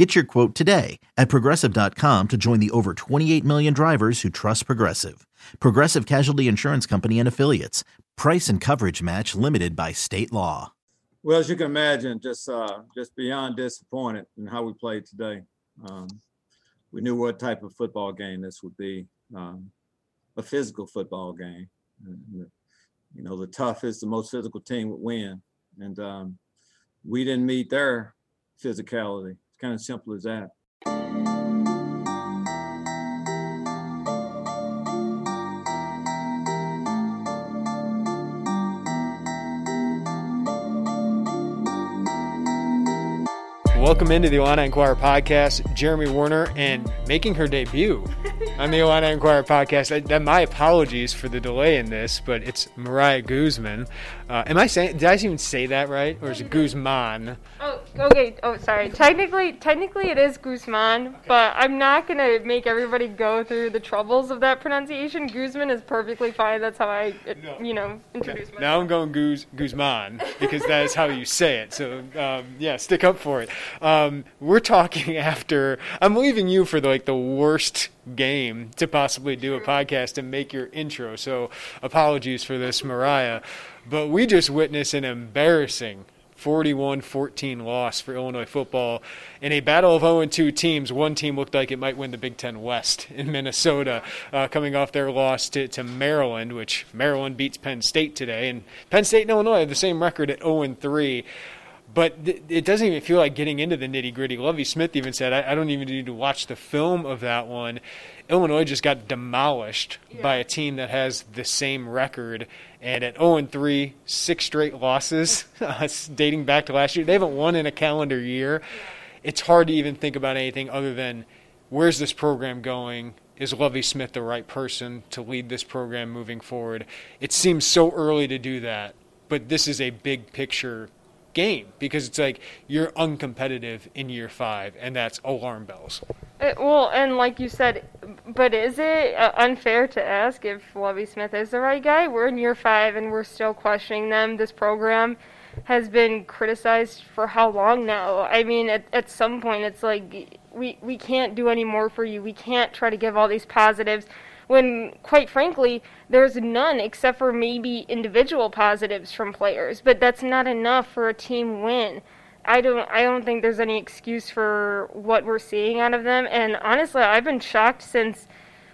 Get your quote today at progressive.com to join the over 28 million drivers who trust Progressive. Progressive Casualty Insurance Company and Affiliates. Price and coverage match limited by state law. Well, as you can imagine, just uh, just beyond disappointed in how we played today. Um, we knew what type of football game this would be, um, a physical football game. You know, the toughest, the most physical team would win, and um, we didn't meet their physicality. It's kind of simple as that. Welcome into the Illini Inquirer podcast. Jeremy Werner, and making her debut on the Illini Inquirer podcast. I, my apologies for the delay in this, but it's Mariah Guzman. Uh, am I saying? Did I even say that right, or is it Guzman? Oh, okay. Oh, sorry. Technically, technically it is Guzman, but I'm not gonna make everybody go through the troubles of that pronunciation. Guzman is perfectly fine. That's how I, you know, introduce myself. Now I'm going Guz, Guzman because that is how you say it. So um, yeah, stick up for it. Um, we're talking after. I'm leaving you for the, like the worst game to possibly do a podcast and make your intro. So apologies for this, Mariah. But we just witnessed an embarrassing 41 14 loss for Illinois football. In a battle of 0 2 teams, one team looked like it might win the Big Ten West in Minnesota, uh, coming off their loss to, to Maryland, which Maryland beats Penn State today. And Penn State and Illinois have the same record at 0 3 but th- it doesn't even feel like getting into the nitty gritty. Lovie Smith even said, I-, I, don't even need to watch the film of that one. Illinois just got demolished yeah. by a team that has the same record. And at 0 3, six straight losses uh, dating back to last year. They haven't won in a calendar year. It's hard to even think about anything other than where's this program going? Is Lovie Smith the right person to lead this program moving forward? It seems so early to do that, but this is a big picture game because it's like you're uncompetitive in year five, and that's alarm bells. It, uh, well, and like you said, but is it uh, unfair to ask if Lovie Smith is the right guy? We're in year five, and we're still questioning them. This program has been criticized for how long now? I mean, at, at some point, it's like we we can't do any more for you. We can't try to give all these positives when quite frankly there's none except for maybe individual positives from players but that's not enough for a team win I don't I don't think there's any excuse for what we're seeing out of them and honestly I've been shocked since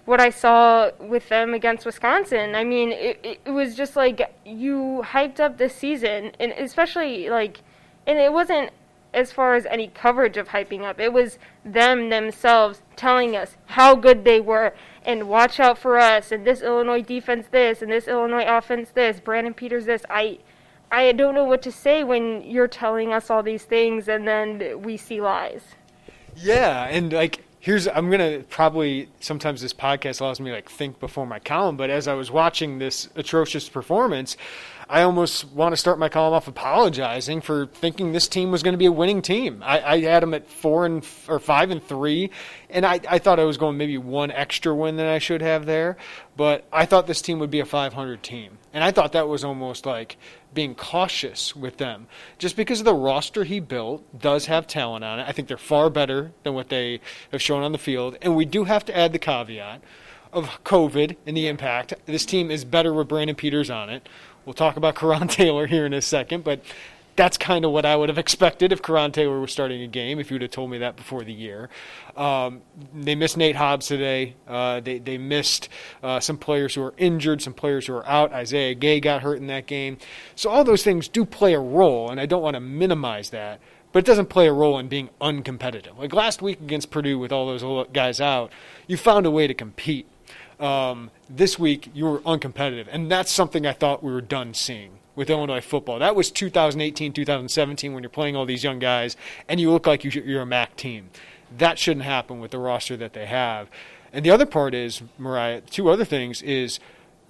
what I saw with them against Wisconsin. I mean, it, it was just like you hyped up this season and especially like and it wasn't as far as any coverage of hyping up. It was them themselves telling us how good they were and watch out for us and this Illinois defense this and this Illinois offense this, Brandon Peters this. I I don't know what to say when you're telling us all these things and then we see lies. Yeah, and like here's I'm gonna probably sometimes this podcast allows me to like think before my column, but as I was watching this atrocious performance, I almost want to start my column off apologizing for thinking this team was going to be a winning team. I, I had them at four and or five and three, and I, I thought I was going maybe one extra win than I should have there. But I thought this team would be a 500 team, and I thought that was almost like being cautious with them, just because of the roster he built does have talent on it. I think they're far better than what they have shown on the field, and we do have to add the caveat of COVID and the impact. This team is better with Brandon Peters on it. We'll talk about Coran Taylor here in a second, but that's kind of what I would have expected if Coran Taylor was starting a game, if you'd have told me that before the year. Um, they missed Nate Hobbs today. Uh, they, they missed uh, some players who are injured, some players who are out. Isaiah Gay got hurt in that game. So all those things do play a role, and I don't want to minimize that. But it doesn't play a role in being uncompetitive. Like last week against Purdue with all those guys out, you found a way to compete um, this week, you were uncompetitive. And that's something I thought we were done seeing with Illinois football. That was 2018, 2017 when you're playing all these young guys and you look like you're a MAC team. That shouldn't happen with the roster that they have. And the other part is, Mariah, two other things is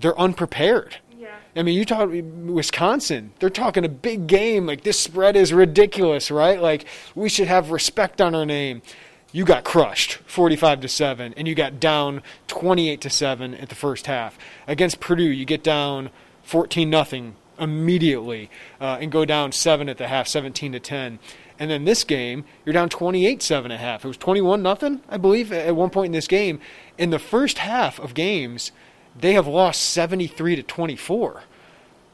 they're unprepared. Yeah. I mean, you talk Wisconsin. They're talking a big game. Like this spread is ridiculous, right? Like we should have respect on our name. You got crushed, forty-five to seven, and you got down twenty-eight to seven at the first half. Against Purdue, you get down fourteen nothing immediately uh, and go down seven at the half, seventeen to ten. And then this game, you're down 28 7 a half. It was 21 nothing, I believe, at one point in this game. In the first half of games, they have lost 73 to 24.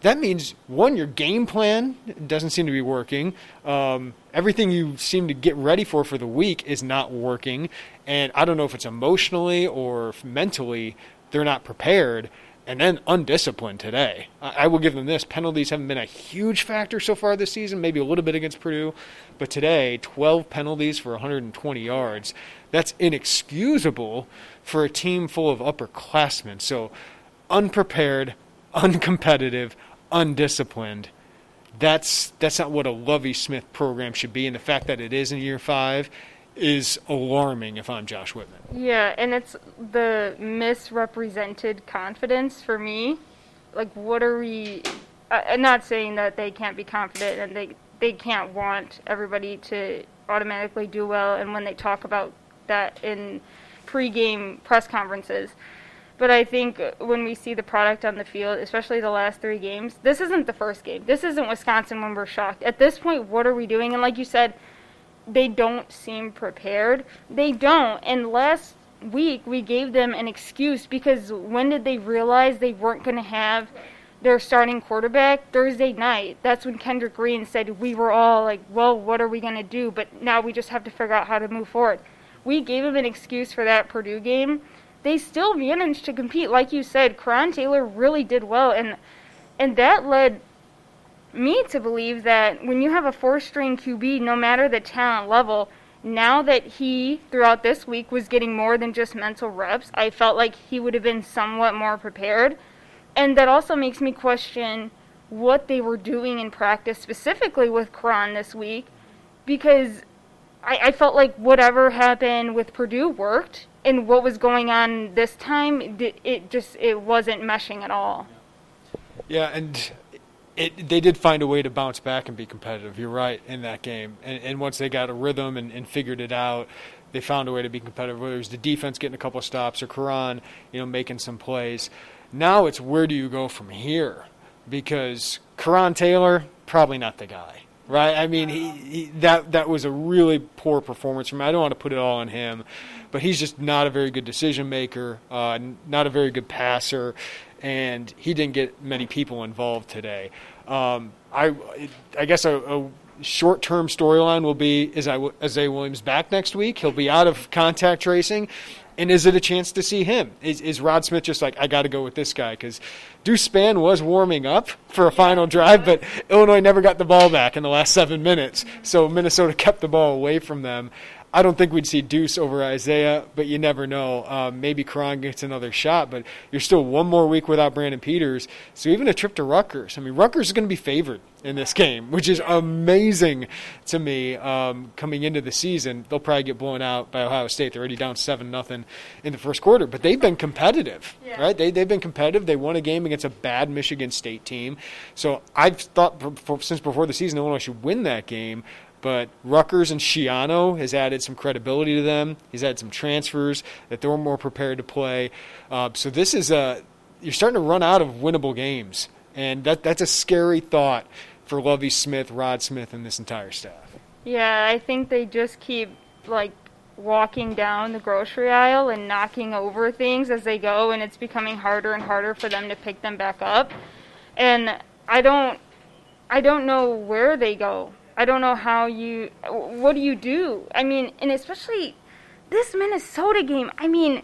That means one, your game plan doesn't seem to be working. Um, everything you seem to get ready for for the week is not working, and I don't know if it's emotionally or mentally they're not prepared and then undisciplined today. I, will give them this. Penalties haven't been a huge factor so far this season, maybe a little bit against Purdue, but today, 12 penalties for 120 yards. That's inexcusable for a team full of upperclassmen. So, unprepared, uncompetitive, undisciplined. That's that's not what a Lovie Smith program should be, and the fact that it is in year five is alarming if I'm Josh Whitman. Yeah, and it's the misrepresented confidence for me. Like, what are we? I'm not saying that they can't be confident and they they can't want everybody to automatically do well. And when they talk about that in pre-game press conferences, but I think uh, when we see the product on the field, especially the last three games, this isn't the first game. This isn't Wisconsin when we're shocked. At this point, what are we doing? And like you said they don't seem prepared. They don't. And last week we gave them an excuse because when did they realize they weren't going to have their starting quarterback Thursday night? That's when Kendrick Green said we were all like, "Well, what are we going to do?" But now we just have to figure out how to move forward. We gave them an excuse for that Purdue game. They still managed to compete, like you said. Coran Taylor really did well, and and that led me to believe that when you have a four string QB, no matter the talent level, now that he, throughout this week, was getting more than just mental reps, I felt like he would have been somewhat more prepared. And that also makes me question what they were doing in practice, specifically with Coran this week, because I, I felt like whatever happened with Purdue worked, and what was going on this time, it just it wasn't meshing at all. Yeah, and it, they did find a way to bounce back and be competitive. You're right in that game, and, and once they got a rhythm and, and, figured it out, they found a way to be competitive. Whether it was the defense getting a couple stops or Coran, you know, making some plays. Now it's where do you go from here? Because Coran Taylor probably not the guy, right? I mean, he, he that that was a really poor performance from him. I don't want to put it all on him, but he's just not a very good decision maker, uh, not a very good passer, and he didn't get many people involved today. Um, I, I guess a, a short-term storyline will be is Isaiah Williams back next week? He'll be out of contact tracing. And is it a chance to see him? Is, is Rod Smith just like, I got to go with this guy? Because Deuce Spann was warming up for a final drive, but Illinois never got the ball back in the last seven minutes. So Minnesota kept the ball away from them. I don't think we'd see Deuce over Isaiah, but you never know. Um, maybe Coran gets another shot, but you're still one more week without Brandon Peters. So even a trip to Rutgers. I mean, Rutgers is going to be favored in this game, which is amazing to me. Um, coming into the season, they'll probably get blown out by Ohio State. They're already down seven nothing in the first quarter, but they've been competitive, yeah. right? They they've been competitive. They won a game against a bad Michigan State team. So I've thought since before the season Illinois should win that game. But Rutgers and Schiano has added some credibility to them. He's had some transfers that they're more prepared to play. Uh, so this is a you're starting to run out of winnable games, and that that's a scary thought for Lovie Smith, Rod Smith, and this entire staff. Yeah, I think they just keep like walking down the grocery aisle and knocking over things as they go, and it's becoming harder and harder for them to pick them back up. And I don't, I don't know where they go I don't know how you. What do you do? I mean, and especially this Minnesota game. I mean,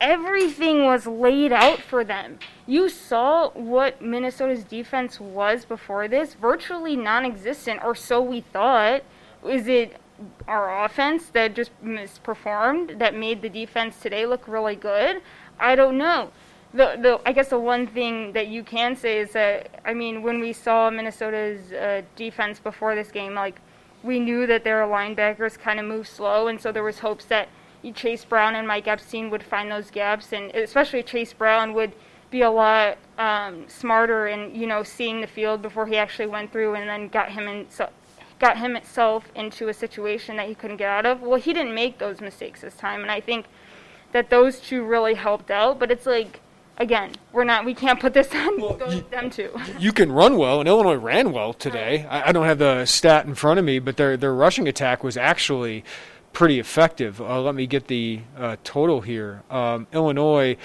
everything was laid out for them. You saw what Minnesota's defense was before this, virtually non-existent, or so we thought. Is it our offense that just misperformed that made the defense today look really good? I don't know the, the I guess the one thing that you can say is that I mean when we saw Minnesota's uh, defense before this game, like we knew that their linebackers kind of move slow, and so there was hopes that Chase Brown and Mike Epstein would find those gaps, and especially Chase Brown would be a lot um, smarter in you know seeing the field before he actually went through and then got him in so, got him itself into a situation that he couldn't get out of. Well, he didn't make those mistakes this time, and I think that those two really helped out. But it's like again, we're not we can't put this on well, you, them too. you can run well, and Illinois ran well today. I, I, don't have the stat in front of me, but their their rushing attack was actually pretty effective. Uh, let me get the uh, total here. Um, Illinois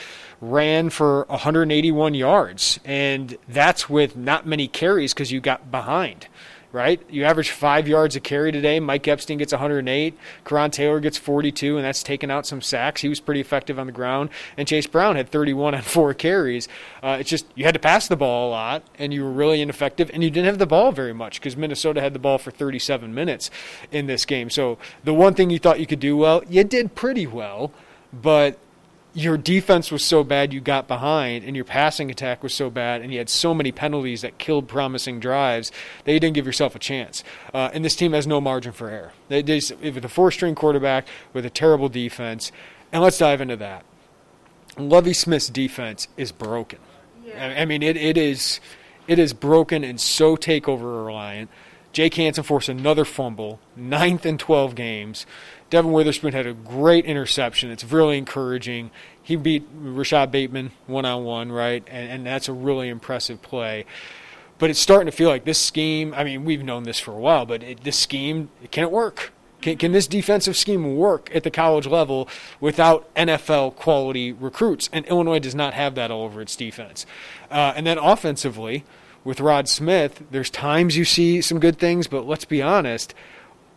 ran for 181 yards, and that's with not many carries because you got behind right? You average five yards a carry today. Mike Epstein gets 108. Coran Taylor gets 42, and that's taken out some sacks. He was pretty effective on the ground. And Chase Brown had 31 on four carries. Uh, it's just you had to pass the ball a lot, and you were really ineffective, and you didn't have the ball very much because Minnesota had the ball for 37 minutes in this game. So the one thing you thought you could do well, you did pretty well, but your defense was so bad you got behind, and your passing attack was so bad, and you had so many penalties that killed promising drives that you didn't give yourself a chance. Uh, and this team has no margin for error. They, they, with a four-string quarterback with a terrible defense, and let's dive into that. Lovie Smith's defense is broken. Yeah. I, I mean, it, it is it is broken and so takeover reliant. Jake Hansen forced another fumble, ninth in 12 games. Devon Witherspoon had a great interception. It's really encouraging. He beat Rashod Bateman one on one, right? And, and that's a really impressive play. But it's starting to feel like this scheme. I mean, we've known this for a while, but it, this scheme can it work? Can, can this defensive scheme work at the college level without NFL quality recruits? And Illinois does not have that all over its defense. Uh, and then offensively, with Rod Smith, there's times you see some good things, but let's be honest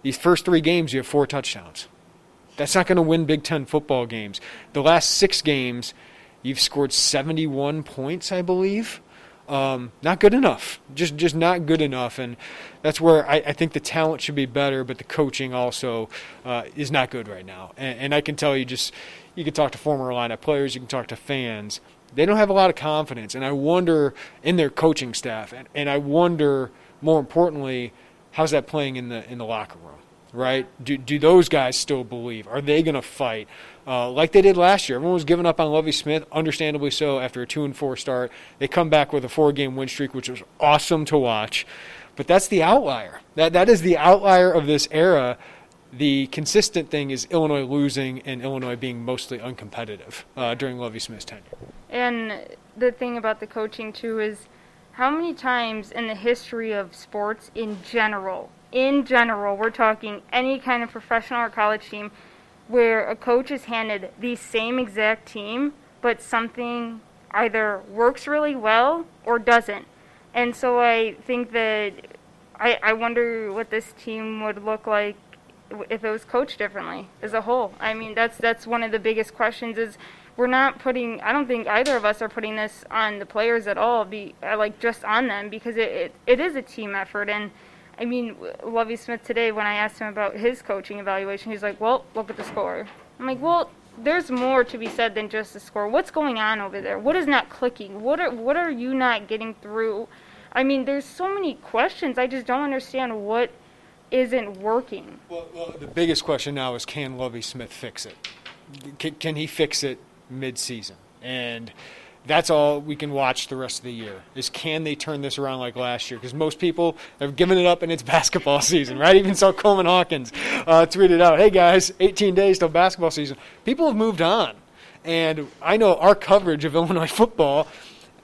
these first three games, you have four touchdowns. That's not going to win Big Ten football games. The last six games, you've scored 71 points, I believe. Um, not good enough. Just just not good enough, and that's where I, I think the talent should be better, but the coaching also uh, is not good right now. And, and, I can tell you, just you can talk to former lineup players, you can talk to fans. They don't have a lot of confidence, and I wonder in their coaching staff, and, and I wonder more importantly how's that playing in the in the locker room? Right? Do do those guys still believe? Are they going to fight uh, like they did last year? Everyone was giving up on Lovie Smith, understandably so. After a two and four start, they come back with a four game win streak, which was awesome to watch. But that's the outlier. That that is the outlier of this era. The consistent thing is Illinois losing and Illinois being mostly uncompetitive uh, during Lovie Smith's tenure. And the thing about the coaching too is how many times in the history of sports in general, in general, we're talking any kind of professional or college team, where a coach is handed the same exact team, but something either works really well or doesn't. And so I think that I, I wonder what this team would look like if it was coached differently as a whole. I mean, that's that's one of the biggest questions is we're not putting i don't think either of us are putting this on the players at all be uh, like just on them because it, it, it is a team effort. And i mean Lovie smith today when i asked him about his coaching evaluation he's like well look at the score. I'm like well there's more to be said than just the score. What's going on over there? What is not clicking? What are what are you not getting through? I mean there's so many questions. I just don't understand what isn't working. Well, well the biggest question now is can Lovie smith fix it? Can, can he fix it mid-season, and that's all we can watch the rest of the year is can they turn this around like last year? Because most people have given it up and it's basketball season right? Even so coleman hawkins uh, tweeted out hey guys 18 days till basketball season. People have moved on. And i know our coverage of illinois football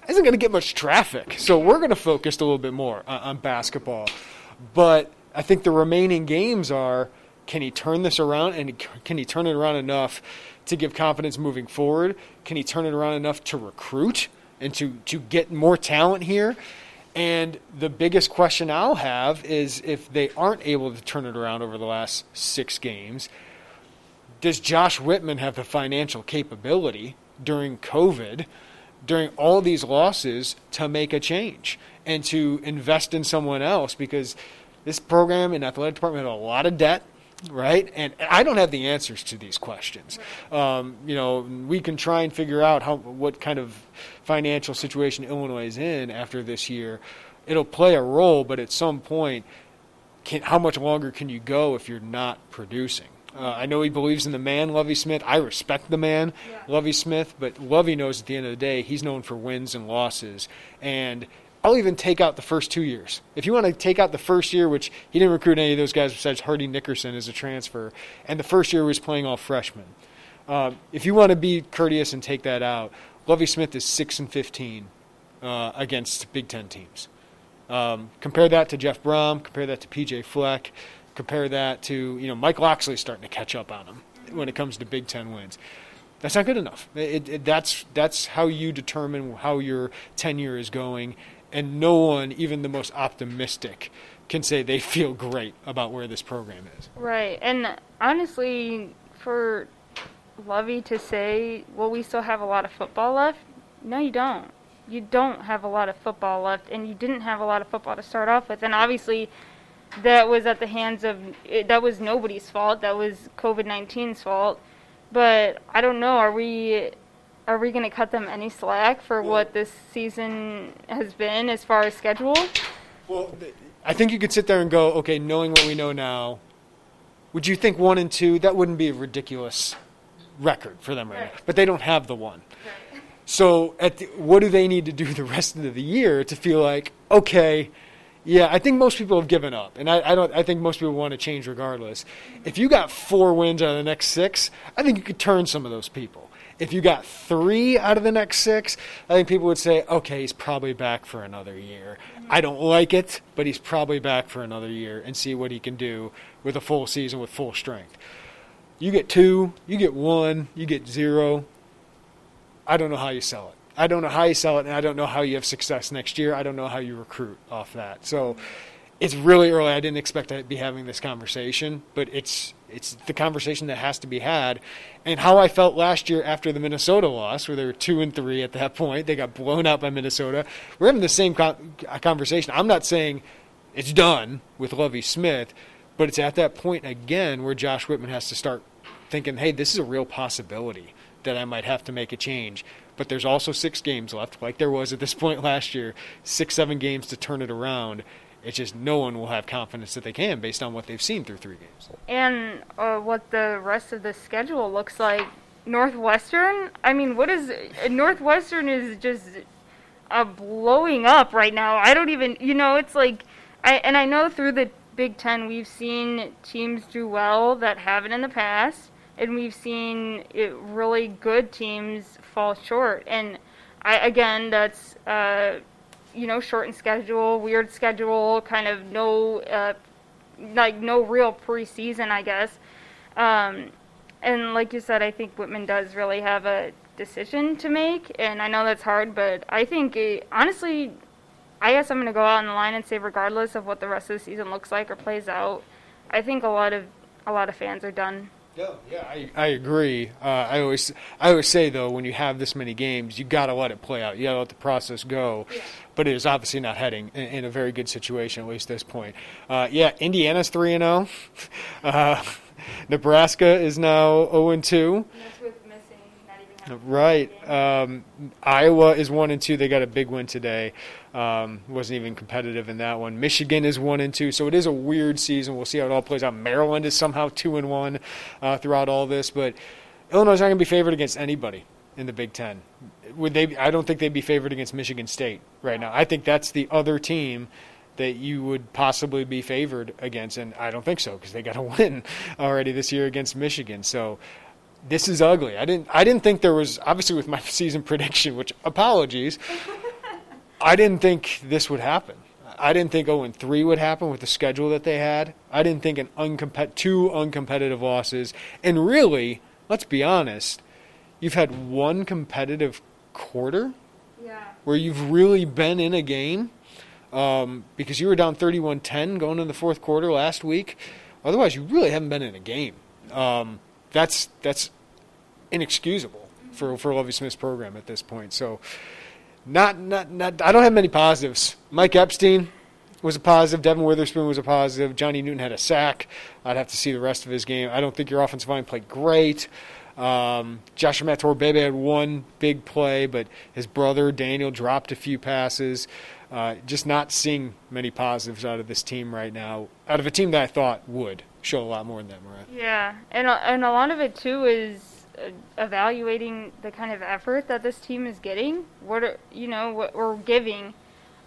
isn't going to get much traffic so we're going to focus a little bit more on, on basketball. But i think the remaining games are can he turn this around and can he turn it around enough to give confidence moving forward? Can he turn it around enough to recruit and to, to get more talent here? And the biggest question I'll have is if they aren't able to turn it around over the last six games, does Josh Whitman have the financial capability during COVID, during all these losses, to make a change and to invest in someone else? Because this program and athletic department have a lot of debt right? And I don't have the answers to these questions. Um, you know, we can try and figure out how what kind of financial situation Illinois is in after this year. It'll play a role, but at some point, can, how much longer can you go if you're not producing? Uh, I know he believes in the man, Lovie Smith. I respect the man, yeah. Lovie Smith, but Lovie knows at the end of the day he's known for wins and losses. And I'll even take out the first two years. If you want to take out the first year, which he didn't recruit any of those guys besides Hardy Nickerson as a transfer, and the first year was playing all freshmen. Uh, if you want to be courteous and take that out, Lovie Smith is six and fifteen uh, against Big Ten teams. Um, compare that to Jeff Brohm. Compare that to PJ Fleck. Compare that to you know Mike Locksley starting to catch up on him when it comes to Big Ten wins. That's not good enough. It, it, that's that's how you determine how your tenure is going, and no one, even the most optimistic, can say they feel great about where this program is. Right, and honestly, for Lovie to say, "Well, we still have a lot of football left," no, you don't you don't have a lot of football left, and you didn't have a lot of football to start off with. And obviously, that was at the hands of that was nobody's fault. That was COVID 19's fault. But I don't know. Are we are we going to cut them any slack for well, what this season has been as far as schedule? Well, I think you could sit there and go, okay, knowing what we know now, would you think one and two? That wouldn't be a ridiculous record for them right, right. now. But they don't have the one. Right. So, the, what do they need to do the rest of the year to feel like, okay, yeah, I think most people have given up, and I, I, don't. I think most people want to change regardless. If you got four wins out of the next six, I think you could turn some of those people. If you got three out of the next six, I think people would say, okay, he's probably back for another year. I don't like it, but he's probably back for another year and see what he can do with a full season with full strength. You get two, you get one, you get zero. I don't know how you sell it. I don't know how you sell it, and I don't know how you have success next year. I don't know how you recruit off that. So it's really early. I didn't expect to be having this conversation, but it's it's the conversation that has to be had. And how I felt last year after the Minnesota loss, where they were two and three at that point, they got blown out by Minnesota. We're having the same conversation. I'm not saying it's done with Lovie Smith, but it's at that point again where Josh Whitman has to start thinking, hey, this is a real possibility that I might have to make a change. But there's also six games left, like there was at this point last year, six, seven games to turn it around. It's just no one will have confidence that they can based on what they've seen through three games. And uh, what the rest of the schedule looks like. Northwestern, I mean, what is Northwestern is just uh, blowing up right now. I don't even, you know, it's like, I and I know through the Big Ten we've seen teams do well that haven't in the past and we've seen it, really good teams fall short. And I, again, that's uh, you know shortened schedule, weird schedule, kind of no uh, like no real preseason, I guess. Um, and like you said, I think Whitman does really have a decision to make, and I know that's hard, but I think it, honestly, I guess I'm going to go out on the line and say, regardless of what the rest of the season looks like or plays out, I think a lot of a lot of fans are done yeah, yeah, I, I agree. Uh, I always I always say though, when you have this many games, you got to let it play out. You got to let the process go. But it is obviously not heading in, in, a very good situation at least this point. Uh, yeah, Indiana's three and zero. Oh. Uh, Nebraska is now 0 and 2. Right. Um, Iowa is one and two. They got a big win today. Um, wasn't even competitive in that one. Michigan is one and two, so it is a weird season. We'll see how it all plays out. Maryland is somehow two and one uh, throughout all this, but Illinois is not going to be favored against anybody in the Big Ten. Would they? I don't think they'd be favored against Michigan State right now. I think that's the other team that you would possibly be favored against, and I don't think so because they got a win already this year against Michigan. So this is ugly. I didn't I didn't think there was obviously with my season prediction, which apologies. I didn't think this would happen. I didn't think 0 and 3 would happen with the schedule that they had. I didn't think an uncompet- two uncompetitive losses. And really, let's be honest, you've had one competitive quarter yeah. where you've really been in a game um, because you were down 31 10 going into the fourth quarter last week. Otherwise, you really haven't been in a game. Um, that's that's inexcusable for for Lovie Smith's program at this point. So, not not not. I don't have many positives. Mike Epstein was a positive. Devon Witherspoon was a positive. Johnny Newton had a sack. I'd have to see the rest of his game. I don't think your offensive line played great. Um, Josh Imatorbhebhe had one big play, but his brother Daniel dropped a few passes. Uh, just not seeing many positives out of this team right now, out of a team that I thought would show a lot more than that, Mariah. Yeah, and a, and a lot of it too is uh, evaluating the kind of effort that this team is getting. What are, you know what we're giving.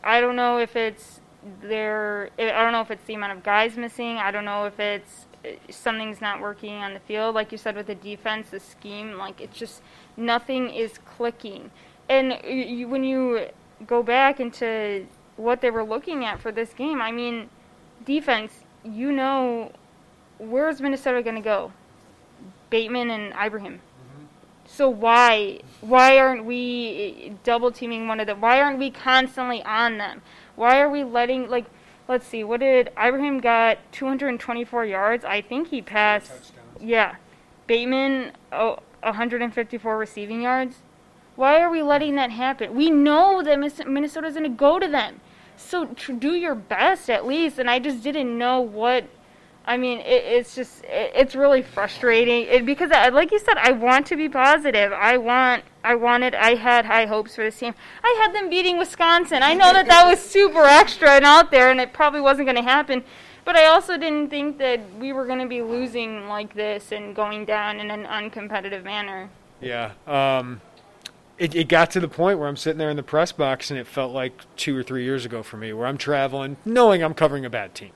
I don't know if it's their. I don't know if it's the amount of guys missing. I don't know if it's something's not working on the field. Like you said with the defense, the scheme, like it's just nothing is clicking. And you, when you go back into what they were looking at for this game, I mean, defense. You know, where's Minnesota going to go? Bateman and Ibrahim. Mm-hmm. So why why aren't we eh, double teaming one of them? Why aren't we constantly on them? Why are we letting like let's see, what did Ibrahim got 224 yards? I think he passed Yeah. Bateman oh, 154 receiving yards. Why are we letting that happen? We know that Minnesota's going to go to them. So do your best at least and I just didn't know what I mean, it, it's just it, it's really frustrating it, because, I, like you said, I want to be positive. I want I wanted I had high hopes for this team. I had them beating Wisconsin. I know that that was super extra and out there, and it probably wasn't going to happen. But I also didn't think that we were going to be losing like this and going down in an uncompetitive manner. Yeah. Um, it, it got to the point where I'm sitting there in the press box, and it felt like two or three years ago for me, where I'm traveling, knowing I'm covering a bad team,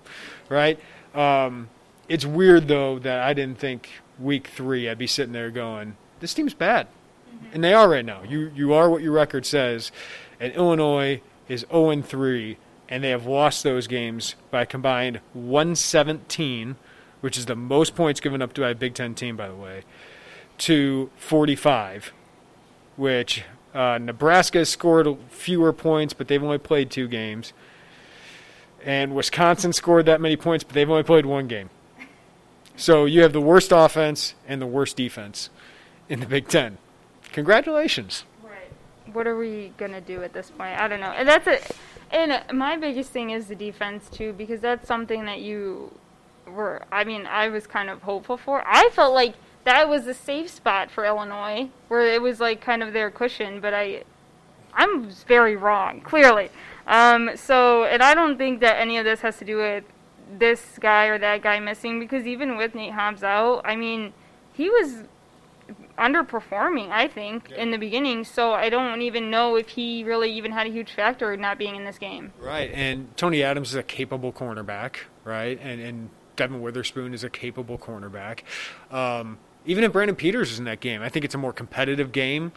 right? Um, it's weird though that I didn't think week three I'd be sitting there going, "This team's bad," mm-hmm. and they are right now. You you are what your record says, and Illinois is 0 3, and they have lost those games by combined 117, which is the most points given up to a Big Ten team, by the way, to 45, which uh, Nebraska has scored fewer points, but they've only played two games and Wisconsin scored that many points, but they've only played one game. So you have the worst offense and the worst defense in the Big Ten. Congratulations. Right. What are we gonna do at this point? I don't know. And that's it. And my biggest thing is the defense too, because that's something that you were. I mean, I was kind of hopeful for. I felt like that was a safe spot for Illinois, where it was like kind of their cushion. But I, I'm very wrong. Clearly. Um, so, and I don't think that any of this has to do with this guy or that guy missing because even with Nate Hobbs out, I mean, he was underperforming, I think, yeah. in the beginning. So I don't even know if he really even had a huge factor in not being in this game. Right, and Tony Adams is a capable cornerback, right? And and Devon Witherspoon is a capable cornerback. Um, even if Brandon Peters is in that game, I think it's a more competitive game,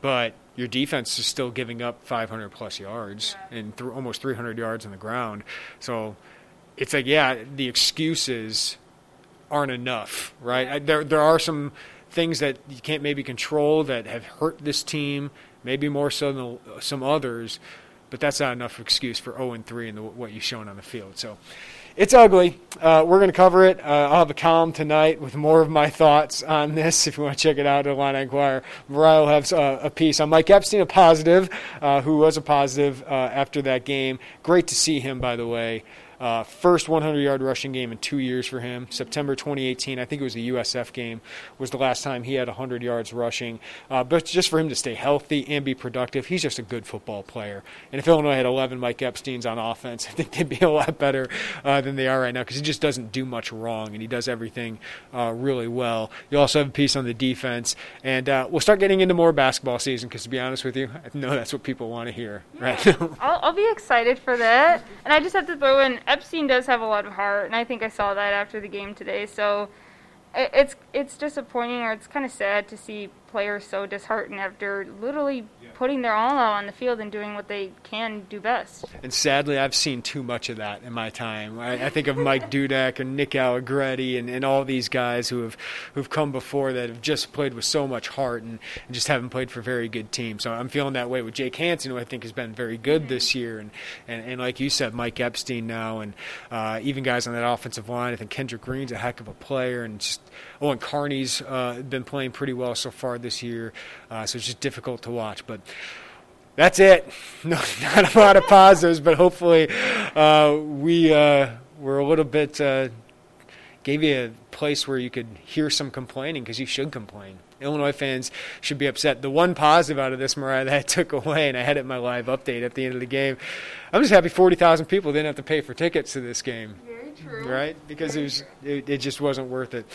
but your defense is still giving up 500 plus yards and th- almost 300 yards on the ground. So it's like, yeah, the excuses aren't enough, right? There, there are some things that you can't maybe control that have hurt this team, maybe more so than some others, but that's not enough excuse for 0 and 3 and what you've shown on the field. So it's ugly. Uh, we're going to cover it. Uh, I'll have a column tonight with more of my thoughts on this. If you want to check it out, Illini Inquirer. Mariah will have uh, a piece on Mike Epstein, a positive, uh, who was a positive uh, after that game. Great to see him, by the way. Uh, first 100 yard rushing game in two years for him. September 2018, I think it was the USF game, was the last time he had 100 yards rushing. Uh, but just for him to stay healthy and be productive, he's just a good football player. And if Illinois had 11 Mike Epsteins on offense, I think they'd be a lot better uh, than they are right now because he just doesn't do much wrong and he does everything uh, really well. You also have a piece on the defense, and uh, we'll start getting into more basketball season because to be honest with you, I know that's what people want to hear right I'll, I'll be excited for that. And I just have to throw in Epstein does have a lot of heart, and I think I saw that after the game today. So it's it's disappointing, or it's kind of sad to see players so disheartened after literally putting their all out on the field and doing what they can do best. And sadly, I've seen too much of that in my time. I, I think of Mike Dudek and Nick Allegretti and, and all these guys who have who've come before that have just played with so much heart and, and just haven't played for very good teams. So I'm feeling that way with Jake Hansen, who I think has been very good this year, and and, and like you said, Mike Epstein now, and uh, even guys on that offensive line. I think Kendrick Green's a heck of a player, and just Owen Carney's uh, been playing pretty well so far this year. Uh, so it's just difficult to watch, but that's it. No, not a lot of positives, but hopefully uh, we uh, were a little bit uh, gave you a place where you could hear some complaining because you should complain Illinois fans should be upset. The one positive out of this, Mariah, that I took away, and I had it in my live update at the end of the game. I'm just happy 40,000 people didn't have to pay for tickets to this game. Very true. Right? Because it, was, it, it just wasn't worth it.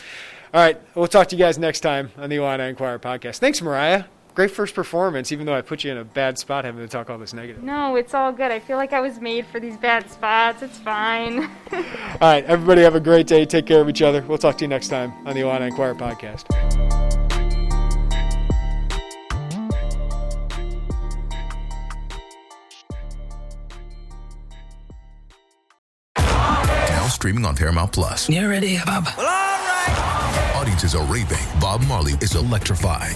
All right. We'll talk to you guys next time on the Illini Inquirer podcast. Thanks, Mariah. Great first performance, even though I put you in a bad spot having to talk all this negative. No, it's all good. I feel like I was made for these bad spots. It's fine. All right. Everybody have a great day. Take care of each other. We'll talk to you next time on the Illini Inquirer podcast. Now streaming on Paramount Plus. You ready, Bob? Well, all right. Audiences are raving. Bob Marley is electrifying.